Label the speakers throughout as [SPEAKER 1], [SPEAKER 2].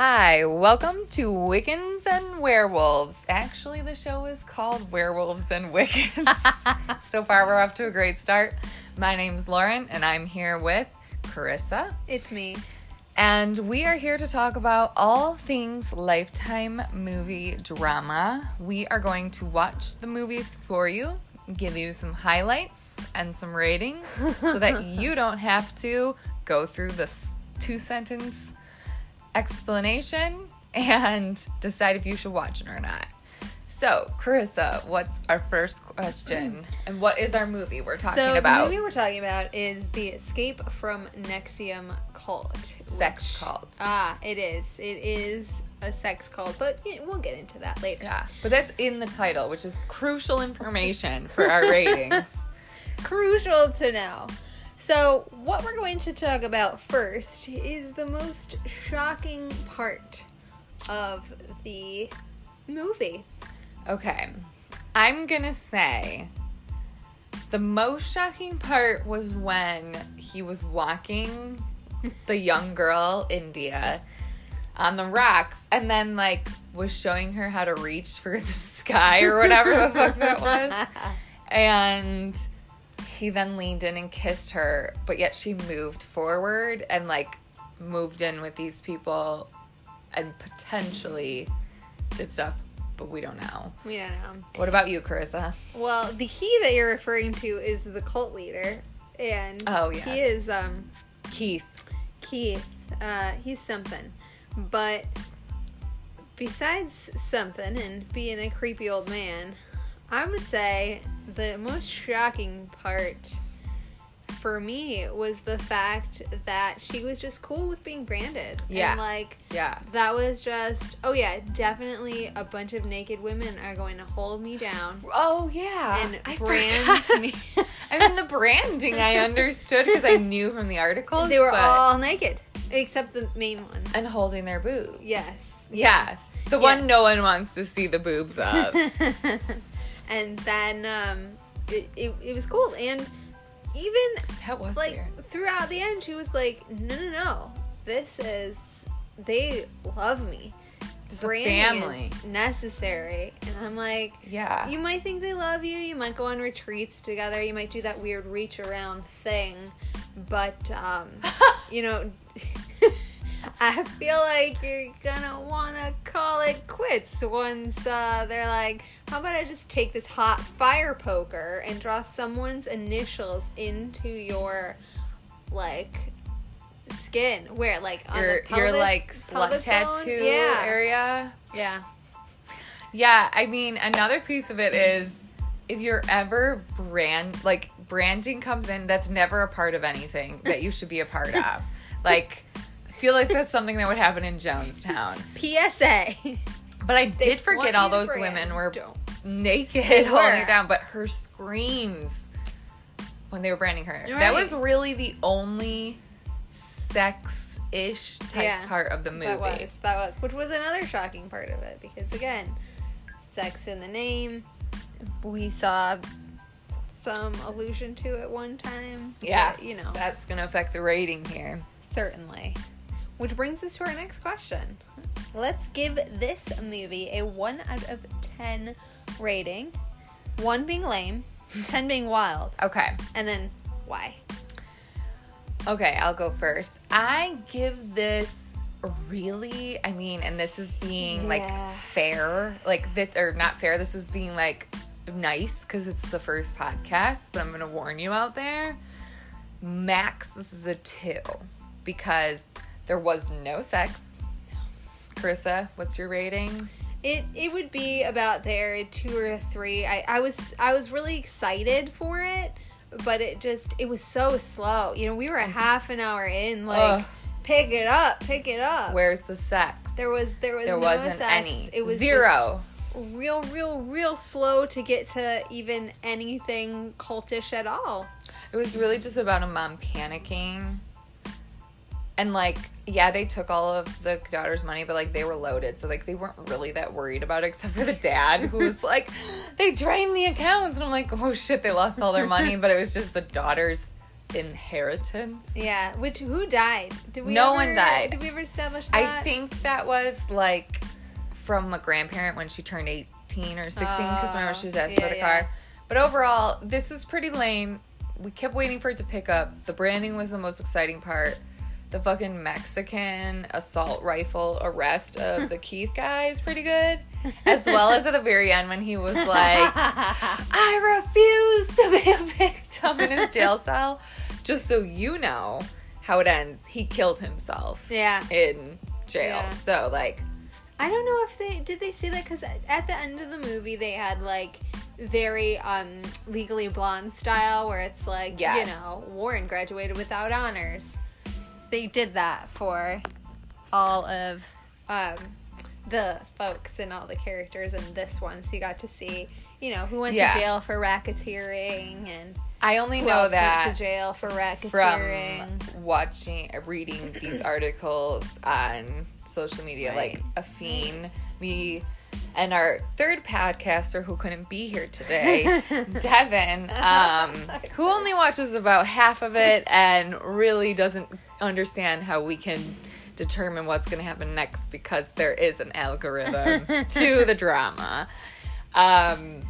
[SPEAKER 1] Hi, welcome to Wiccans and Werewolves. Actually, the show is called Werewolves and Wiccans. so far, we're off to a great start. My name's Lauren, and I'm here with Carissa.
[SPEAKER 2] It's me.
[SPEAKER 1] And we are here to talk about all things Lifetime movie drama. We are going to watch the movies for you, give you some highlights and some ratings so that you don't have to go through this two sentence explanation and decide if you should watch it or not. So, Carissa, what's our first question? And what is our movie we're talking
[SPEAKER 2] so
[SPEAKER 1] about?
[SPEAKER 2] the movie we're talking about is the Escape from NXIVM cult.
[SPEAKER 1] Sex
[SPEAKER 2] which-
[SPEAKER 1] cult.
[SPEAKER 2] Ah, it is. It is a sex cult, but yeah, we'll get into that later.
[SPEAKER 1] Yeah, but that's in the title, which is crucial information for our ratings.
[SPEAKER 2] Crucial to know. So, what we're going to talk about first is the most shocking part of the movie.
[SPEAKER 1] Okay. I'm gonna say the most shocking part was when he was walking the young girl, India, on the rocks and then like was showing her how to reach for the sky or whatever the fuck that was. And he then leaned in and kissed her, but yet she moved forward and like moved in with these people and potentially did stuff, but we don't know.
[SPEAKER 2] we don't know.
[SPEAKER 1] What about you, Carissa?
[SPEAKER 2] Well, the he that you're referring to is the cult leader, and
[SPEAKER 1] Oh, yes.
[SPEAKER 2] he is um
[SPEAKER 1] Keith.
[SPEAKER 2] Keith. Uh, he's something, but besides something and being a creepy old man, I would say the most shocking part for me was the fact that she was just cool with being branded.
[SPEAKER 1] Yeah.
[SPEAKER 2] and like
[SPEAKER 1] Yeah.
[SPEAKER 2] that was just oh yeah, definitely a bunch of naked women are going to hold me down
[SPEAKER 1] Oh yeah.
[SPEAKER 2] and
[SPEAKER 1] I
[SPEAKER 2] brand
[SPEAKER 1] forgot.
[SPEAKER 2] me.
[SPEAKER 1] I mean, the branding I understood because I knew from the articles.
[SPEAKER 2] they were all naked except the main one.
[SPEAKER 1] and holding their boobs.
[SPEAKER 2] Yes.
[SPEAKER 1] Yeah. The
[SPEAKER 2] Yeah.
[SPEAKER 1] one no one wants to see the boobs of.
[SPEAKER 2] and then um, it, it, it was cool. And even
[SPEAKER 1] that was
[SPEAKER 2] like
[SPEAKER 1] weird.
[SPEAKER 2] throughout the end, she was like, no, no, no. This is, they love me.
[SPEAKER 1] It's family.
[SPEAKER 2] is necessary. And I'm like,
[SPEAKER 1] Yeah.
[SPEAKER 2] you might think they love you. You might go on retreats together. You might do that weird reach around thing. But, um, you know, I feel like you're gonna wanna call it quits once uh, they're like, how about I just take this hot fire poker and draw someone's initials into your, like, skin? Where, like, on
[SPEAKER 1] your
[SPEAKER 2] the
[SPEAKER 1] your like slut tattoo
[SPEAKER 2] yeah.
[SPEAKER 1] area.
[SPEAKER 2] Yeah.
[SPEAKER 1] Yeah, I mean, another piece of it is if you're ever brand like branding comes in, that's never a part of anything that you should be a part of. like, feel like that's something that would happen in Jonestown.
[SPEAKER 2] PSA.
[SPEAKER 1] But I
[SPEAKER 2] They
[SPEAKER 1] did forget all those women were
[SPEAKER 2] Don't.
[SPEAKER 1] naked
[SPEAKER 2] They
[SPEAKER 1] holding
[SPEAKER 2] were.
[SPEAKER 1] her down, but her screams when they were branding her. That was really the only sex ish type
[SPEAKER 2] Yeah,
[SPEAKER 1] part of the movie.
[SPEAKER 2] That was that was, which was another shocking part of it because again, sex in the name. We saw some allusion to it one time.
[SPEAKER 1] Yeah.
[SPEAKER 2] but, you know,
[SPEAKER 1] That's gonna affect the rating here.
[SPEAKER 2] certainly. Which brings us to our next question. Let's give this movie a one out of ten rating. One being lame, ten being wild,
[SPEAKER 1] Okay.
[SPEAKER 2] and then why?
[SPEAKER 1] Okay, I'll go first. I give this really, I mean, and this is being
[SPEAKER 2] Yeah.
[SPEAKER 1] like fair, like this, or not fair, this is being like nice because it's the first podcast, but I'm going to warn you out there. Max, this is a two because there was no sex. Carissa, what's your rating?
[SPEAKER 2] It it would be about there two or three. I, I was I was really excited for it, but it just it was so slow. You know, we were a mm. half an hour in, like
[SPEAKER 1] Ugh.
[SPEAKER 2] pick it up, pick it up.
[SPEAKER 1] Where's the sex?
[SPEAKER 2] there was there was
[SPEAKER 1] there
[SPEAKER 2] no
[SPEAKER 1] wasn't
[SPEAKER 2] sex.
[SPEAKER 1] any.
[SPEAKER 2] It was
[SPEAKER 1] zero.
[SPEAKER 2] real real real slow to get to even anything cultish at all.
[SPEAKER 1] It was really just about a mom panicking. And like, yeah, they took all of the daughter's money, but like they were loaded, so like they weren't really that worried about it, except for the dad who was like, they drained the accounts, and I'm like, oh shit, they lost all their money, but it was just the daughter's inheritance.
[SPEAKER 2] Yeah, which who died? Did we?
[SPEAKER 1] No
[SPEAKER 2] ever-
[SPEAKER 1] one died.
[SPEAKER 2] Did we ever establish
[SPEAKER 1] I think that was like from a grandparent when she turned 18 or 16 because remember she was
[SPEAKER 2] Oh,
[SPEAKER 1] asking
[SPEAKER 2] yeah,
[SPEAKER 1] for the
[SPEAKER 2] yeah.
[SPEAKER 1] car. But overall, this was pretty lame. We kept waiting for it to pick up. The branding was the most exciting part. The fucking Mexican assault rifle arrest of the Keith guy is pretty good. As well as at the very end when he was like, I refuse to be a victim in his jail cell. Just so you know how it ends, he killed himself
[SPEAKER 2] yeah.
[SPEAKER 1] in jail.
[SPEAKER 2] Yeah.
[SPEAKER 1] So like,
[SPEAKER 2] I don't know if they did they say that because at the end of the movie they had like very um legally blonde style where it's like you know Warren graduated without honors. They did that for all of um the folks and all the characters in this one, so you got to see you know who went
[SPEAKER 1] Yeah.
[SPEAKER 2] to jail for racketeering and
[SPEAKER 1] I only
[SPEAKER 2] who
[SPEAKER 1] know that
[SPEAKER 2] went to jail for racketeering.
[SPEAKER 1] from watching, reading these articles on social media,
[SPEAKER 2] Right.
[SPEAKER 1] like a fiend, me, and our third podcaster who couldn't be here today, Devin, um, who only watches about half of it and really doesn't understand how we can determine what's going to happen next because there is an algorithm to the drama. Um,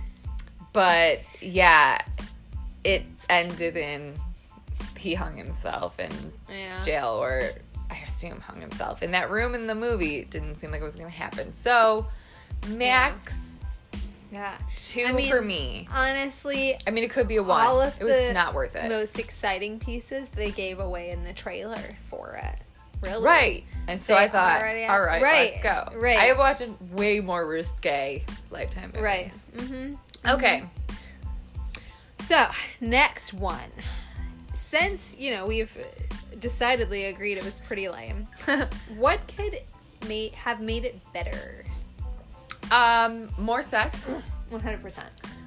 [SPEAKER 1] but yeah, it ended in he hung himself in
[SPEAKER 2] Yeah.
[SPEAKER 1] jail or I assume hung himself in that room in the movie. It didn't seem like it was going to happen. So max
[SPEAKER 2] Yeah.
[SPEAKER 1] two
[SPEAKER 2] I mean,
[SPEAKER 1] for me.
[SPEAKER 2] Honestly,
[SPEAKER 1] I mean, it could be a one.
[SPEAKER 2] all of
[SPEAKER 1] it was
[SPEAKER 2] the
[SPEAKER 1] not worth it.
[SPEAKER 2] most exciting pieces they gave away in the trailer for it. Really?
[SPEAKER 1] Right. And so
[SPEAKER 2] They
[SPEAKER 1] I thought, all right,
[SPEAKER 2] right,
[SPEAKER 1] let's go.
[SPEAKER 2] right.
[SPEAKER 1] I have watched way more risque Lifetime movies.
[SPEAKER 2] Right. Mm-hmm.
[SPEAKER 1] Okay.
[SPEAKER 2] So, next one. Since, you know, we've decidedly agreed it was pretty lame, what could ma- have made it better?
[SPEAKER 1] Um, more sex.
[SPEAKER 2] 100%.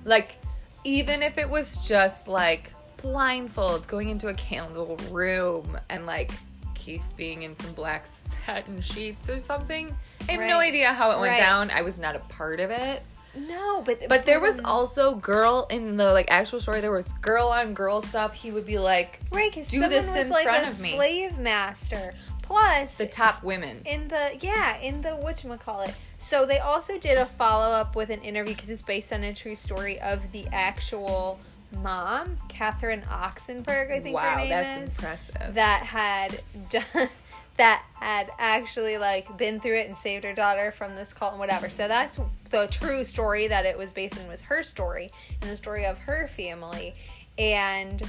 [SPEAKER 1] Like, even if it was just like blindfolds going into a candle room and like Keith being in some black satin sheets or something. I have no idea how it went
[SPEAKER 2] Right.
[SPEAKER 1] down. I was not a part of it.
[SPEAKER 2] No, but
[SPEAKER 1] But there was also girl in the like actual story. There was girl on girl stuff. He would be like
[SPEAKER 2] right,
[SPEAKER 1] do this in
[SPEAKER 2] like
[SPEAKER 1] front of me.
[SPEAKER 2] slave master. Plus,
[SPEAKER 1] the top women.
[SPEAKER 2] in the yeah in the whatchamacallit so they also did a follow-up with an interview because it's based on a true story of the actual mom catherine oxenberg i think her
[SPEAKER 1] wow,
[SPEAKER 2] name
[SPEAKER 1] that's
[SPEAKER 2] is
[SPEAKER 1] impressive.
[SPEAKER 2] that had done that had actually like been through it and saved her daughter from this cult and whatever so that's the true story that it was based on was her story and the story of her family and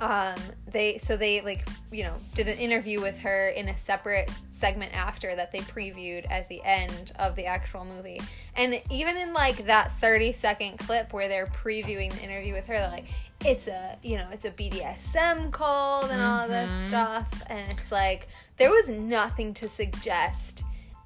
[SPEAKER 2] um they so they like you know did an interview with her in a separate segment after that they previewed at the end of the actual movie and even in like that 30 second clip where they're previewing the interview with her they're like it's a you know it's a bdsm cult and all this
[SPEAKER 1] Mhm.
[SPEAKER 2] stuff and it's like there was nothing to suggest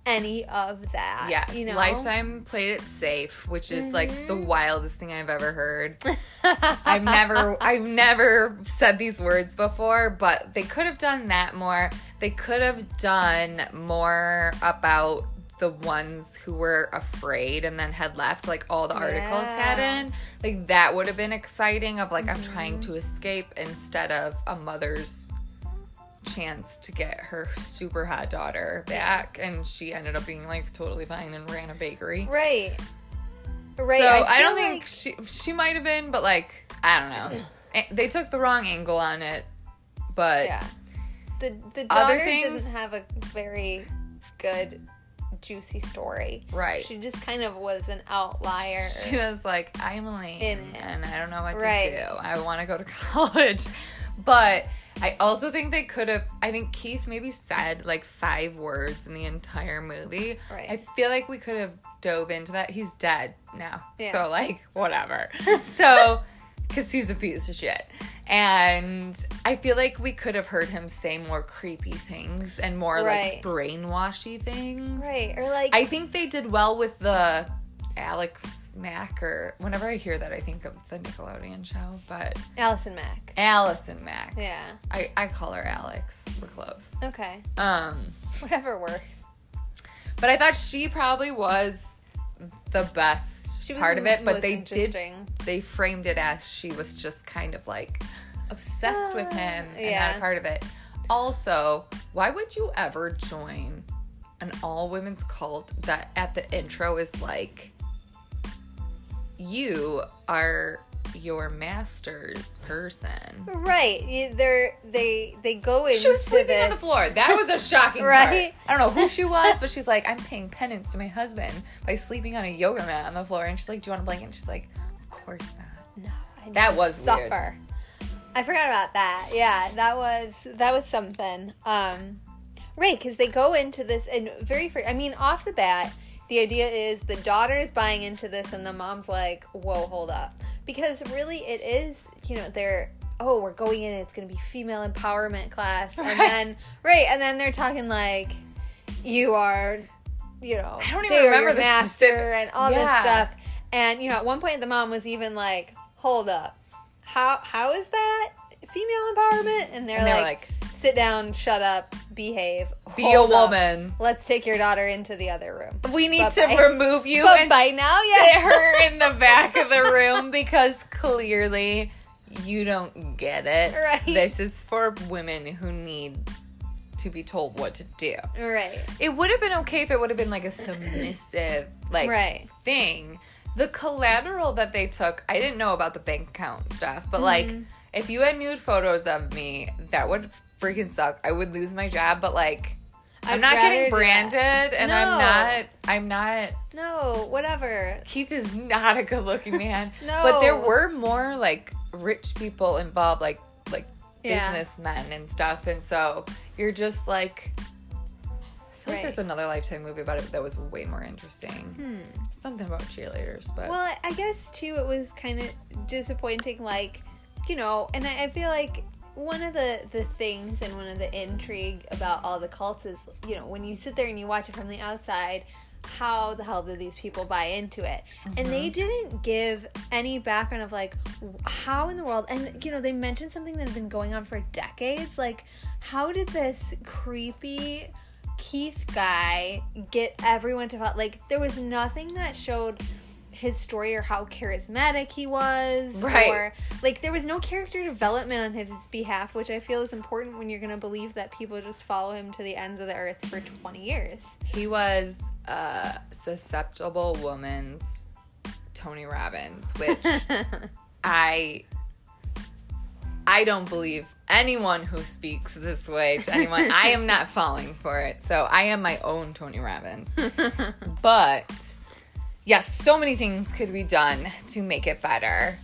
[SPEAKER 2] any of that
[SPEAKER 1] Yes,
[SPEAKER 2] you know
[SPEAKER 1] Lifetime played it safe, which is like the
[SPEAKER 2] Mhm.
[SPEAKER 1] wildest thing I've ever heard. I've never I've never said these words before, but they could have done that more. They could have done more about the ones who were afraid and then had left like all the articles had
[SPEAKER 2] Yeah.
[SPEAKER 1] in. Like that would have been exciting of like I'm
[SPEAKER 2] Mm-hmm.
[SPEAKER 1] trying to escape instead of a mother's chance to get her super hot daughter back and she ended up being like totally fine and ran a bakery.
[SPEAKER 2] right right
[SPEAKER 1] So I,
[SPEAKER 2] feel
[SPEAKER 1] don't think she she might have been, but like I don't know. They took the wrong angle on it, but
[SPEAKER 2] Yeah. The the
[SPEAKER 1] Other
[SPEAKER 2] daughter
[SPEAKER 1] things-
[SPEAKER 2] didn't have a very good juicy story.
[SPEAKER 1] right.
[SPEAKER 2] She just kind of was an outlier.
[SPEAKER 1] She was like, I'm lame and I don't know what
[SPEAKER 2] Right.
[SPEAKER 1] to do. I want to go to college. But I also think they could have, I think Keith maybe said like five words in the entire movie.
[SPEAKER 2] Right.
[SPEAKER 1] I feel like we could have dove into that. He's dead now.
[SPEAKER 2] Yeah.
[SPEAKER 1] So, like, whatever. so, because he's a piece of shit. And I feel like we could have heard him say more creepy things and more
[SPEAKER 2] Right.
[SPEAKER 1] like brainwashy things.
[SPEAKER 2] right. Or like
[SPEAKER 1] I think they did well with the Alex Mack, or whenever I hear that, I think of the Nickelodeon show. But
[SPEAKER 2] Allison Mack.
[SPEAKER 1] Allison Mack,
[SPEAKER 2] Yeah.
[SPEAKER 1] I, I call her Alex. We're close.
[SPEAKER 2] Okay.
[SPEAKER 1] Um,
[SPEAKER 2] Whatever works.
[SPEAKER 1] but I thought she probably was the best
[SPEAKER 2] She
[SPEAKER 1] part of it. But they did they framed it as she was just kind of like obsessed with him and
[SPEAKER 2] Yeah.
[SPEAKER 1] not a part of it. Also, why would you ever join an all women's cult that at the intro is like, you are your master's person?
[SPEAKER 2] Right. They're they they go into
[SPEAKER 1] She was sleeping
[SPEAKER 2] this,
[SPEAKER 1] on the floor. That was a shocking
[SPEAKER 2] Right?
[SPEAKER 1] part. I don't know who she was, but she's like, I'm paying penance to my husband by sleeping on a yoga mat on the floor. And she's like, Do you want a blanket? And she's like, Of course not.
[SPEAKER 2] No, I
[SPEAKER 1] That was
[SPEAKER 2] suffer.
[SPEAKER 1] weird.
[SPEAKER 2] I forgot about that. Yeah, that was that was something. Um, right, because they go into this and very. I mean, off the bat, the idea is the daughter is buying into this, and the mom's like, "Whoa, hold up," because really, it is. You know, they're. Oh, we're going in. It's going to be female empowerment class, and
[SPEAKER 1] Right.
[SPEAKER 2] then right, and then they're talking like, "You are." You know,
[SPEAKER 1] I don't even remember the
[SPEAKER 2] master
[SPEAKER 1] specific-
[SPEAKER 2] and all
[SPEAKER 1] Yeah.
[SPEAKER 2] this stuff. And you know, at one point, the mom was even like, "Hold up, how how is that female empowerment?" And they're,
[SPEAKER 1] And they were
[SPEAKER 2] like,
[SPEAKER 1] like,
[SPEAKER 2] "Sit down, shut up, behave,
[SPEAKER 1] Be a
[SPEAKER 2] up.
[SPEAKER 1] woman.
[SPEAKER 2] Let's take your daughter into the other room."
[SPEAKER 1] We need to remove you
[SPEAKER 2] But
[SPEAKER 1] and
[SPEAKER 2] by now,
[SPEAKER 1] sit
[SPEAKER 2] yeah.
[SPEAKER 1] her in the back of the room because clearly you don't get it.
[SPEAKER 2] Right.
[SPEAKER 1] This is for women who need to be told what to do.
[SPEAKER 2] Right,
[SPEAKER 1] It would have been okay if it would have been like a submissive like
[SPEAKER 2] right,
[SPEAKER 1] thing. The collateral that they took, I didn't know about the bank account stuff, but like
[SPEAKER 2] Mm-hmm.
[SPEAKER 1] if you had nude photos of me, that would freaking suck. I would lose my job, but like I'm
[SPEAKER 2] I'd
[SPEAKER 1] not getting branded and
[SPEAKER 2] No.
[SPEAKER 1] I'm not I'm not
[SPEAKER 2] no, whatever.
[SPEAKER 1] Keith is not a good looking man.
[SPEAKER 2] No.
[SPEAKER 1] But there were more like rich people involved, like like
[SPEAKER 2] Yeah.
[SPEAKER 1] businessmen and stuff. And so you're just like I feel like
[SPEAKER 2] Right.
[SPEAKER 1] there's another lifetime movie about it that was way more interesting.
[SPEAKER 2] Hmm.
[SPEAKER 1] Something about cheerleaders, but
[SPEAKER 2] Well, I- I guess too, it was kind of disappointing. Like, you know, and I, I feel like one of the the things and one of the intrigue about all the cults is, you know, when you sit there and you watch it from the outside, how the hell did these people buy into it? And they mm-hmm. didn't give any background of like how in the world. And you know, they mentioned something that had been going on for decades. Like, how did this creepy Keith guy get everyone to follow? like? There was nothing that showed his story or how charismatic he was
[SPEAKER 1] Right.
[SPEAKER 2] or like there was no character development on his behalf which i feel is important when you're going to believe that people just follow him to the ends of the earth for 20 years
[SPEAKER 1] he was a susceptible woman's Tony Robbins, which I I don't believe anyone who speaks this way to anyone. I am not falling for it. So I am my own Tony Robbins. But yes, so many things could be done to make it better.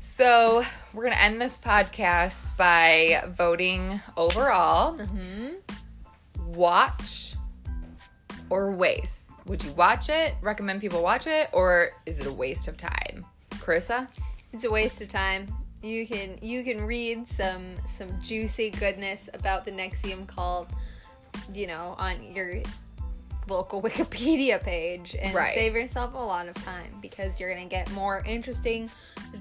[SPEAKER 1] So we're gonna end this podcast by voting overall. Mm-hmm. Watch or waste. Would you watch it? Recommend people watch it, or is it a waste of time? Carissa?
[SPEAKER 2] it's a waste of time you can you can read some some juicy goodness about the NXIVM cult you know on your local wikipedia page and
[SPEAKER 1] Right.
[SPEAKER 2] save yourself a lot of time because you're gonna get more interesting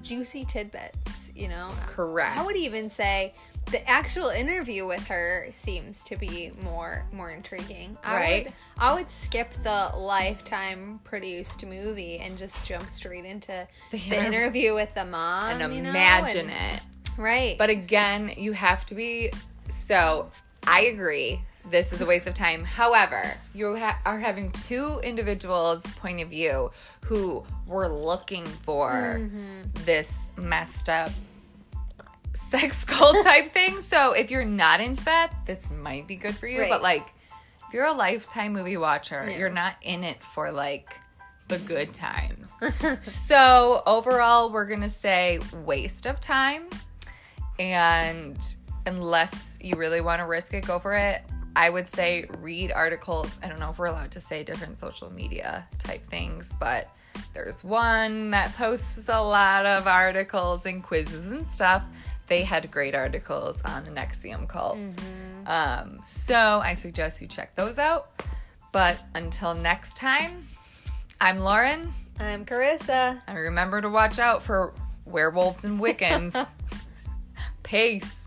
[SPEAKER 2] juicy tidbits you know
[SPEAKER 1] Correct.
[SPEAKER 2] I would even say the actual interview with her seems to be more more intriguing. I
[SPEAKER 1] Right.
[SPEAKER 2] Would, I would skip the lifetime produced movie and just jump straight into
[SPEAKER 1] The
[SPEAKER 2] the, interview with the mom
[SPEAKER 1] and
[SPEAKER 2] know,
[SPEAKER 1] imagine
[SPEAKER 2] and-
[SPEAKER 1] it.
[SPEAKER 2] Right.
[SPEAKER 1] But again, you have to be. So I agree. This is a waste of time. However, you ha- are having two individuals' point of view who were looking for
[SPEAKER 2] Mm-hmm.
[SPEAKER 1] this messed up sex cult type thing. So if you're not into that, this might be good for you.
[SPEAKER 2] Right.
[SPEAKER 1] But like, if you're a lifetime movie watcher,
[SPEAKER 2] Yeah.
[SPEAKER 1] you're not in it for like the good times. so overall, we're gonna say waste of time, and unless you really want to risk it, go for it. I would say read articles. I don't know if we're allowed to say different social media type things, but there's one that posts a lot of articles and quizzes and stuff. They had great articles on the NXIVM cult. Um, so I suggest you check those out. But until next time, I'm Lauren.
[SPEAKER 2] I'm Carissa.
[SPEAKER 1] And remember to watch out for werewolves and Wiccans. Peace.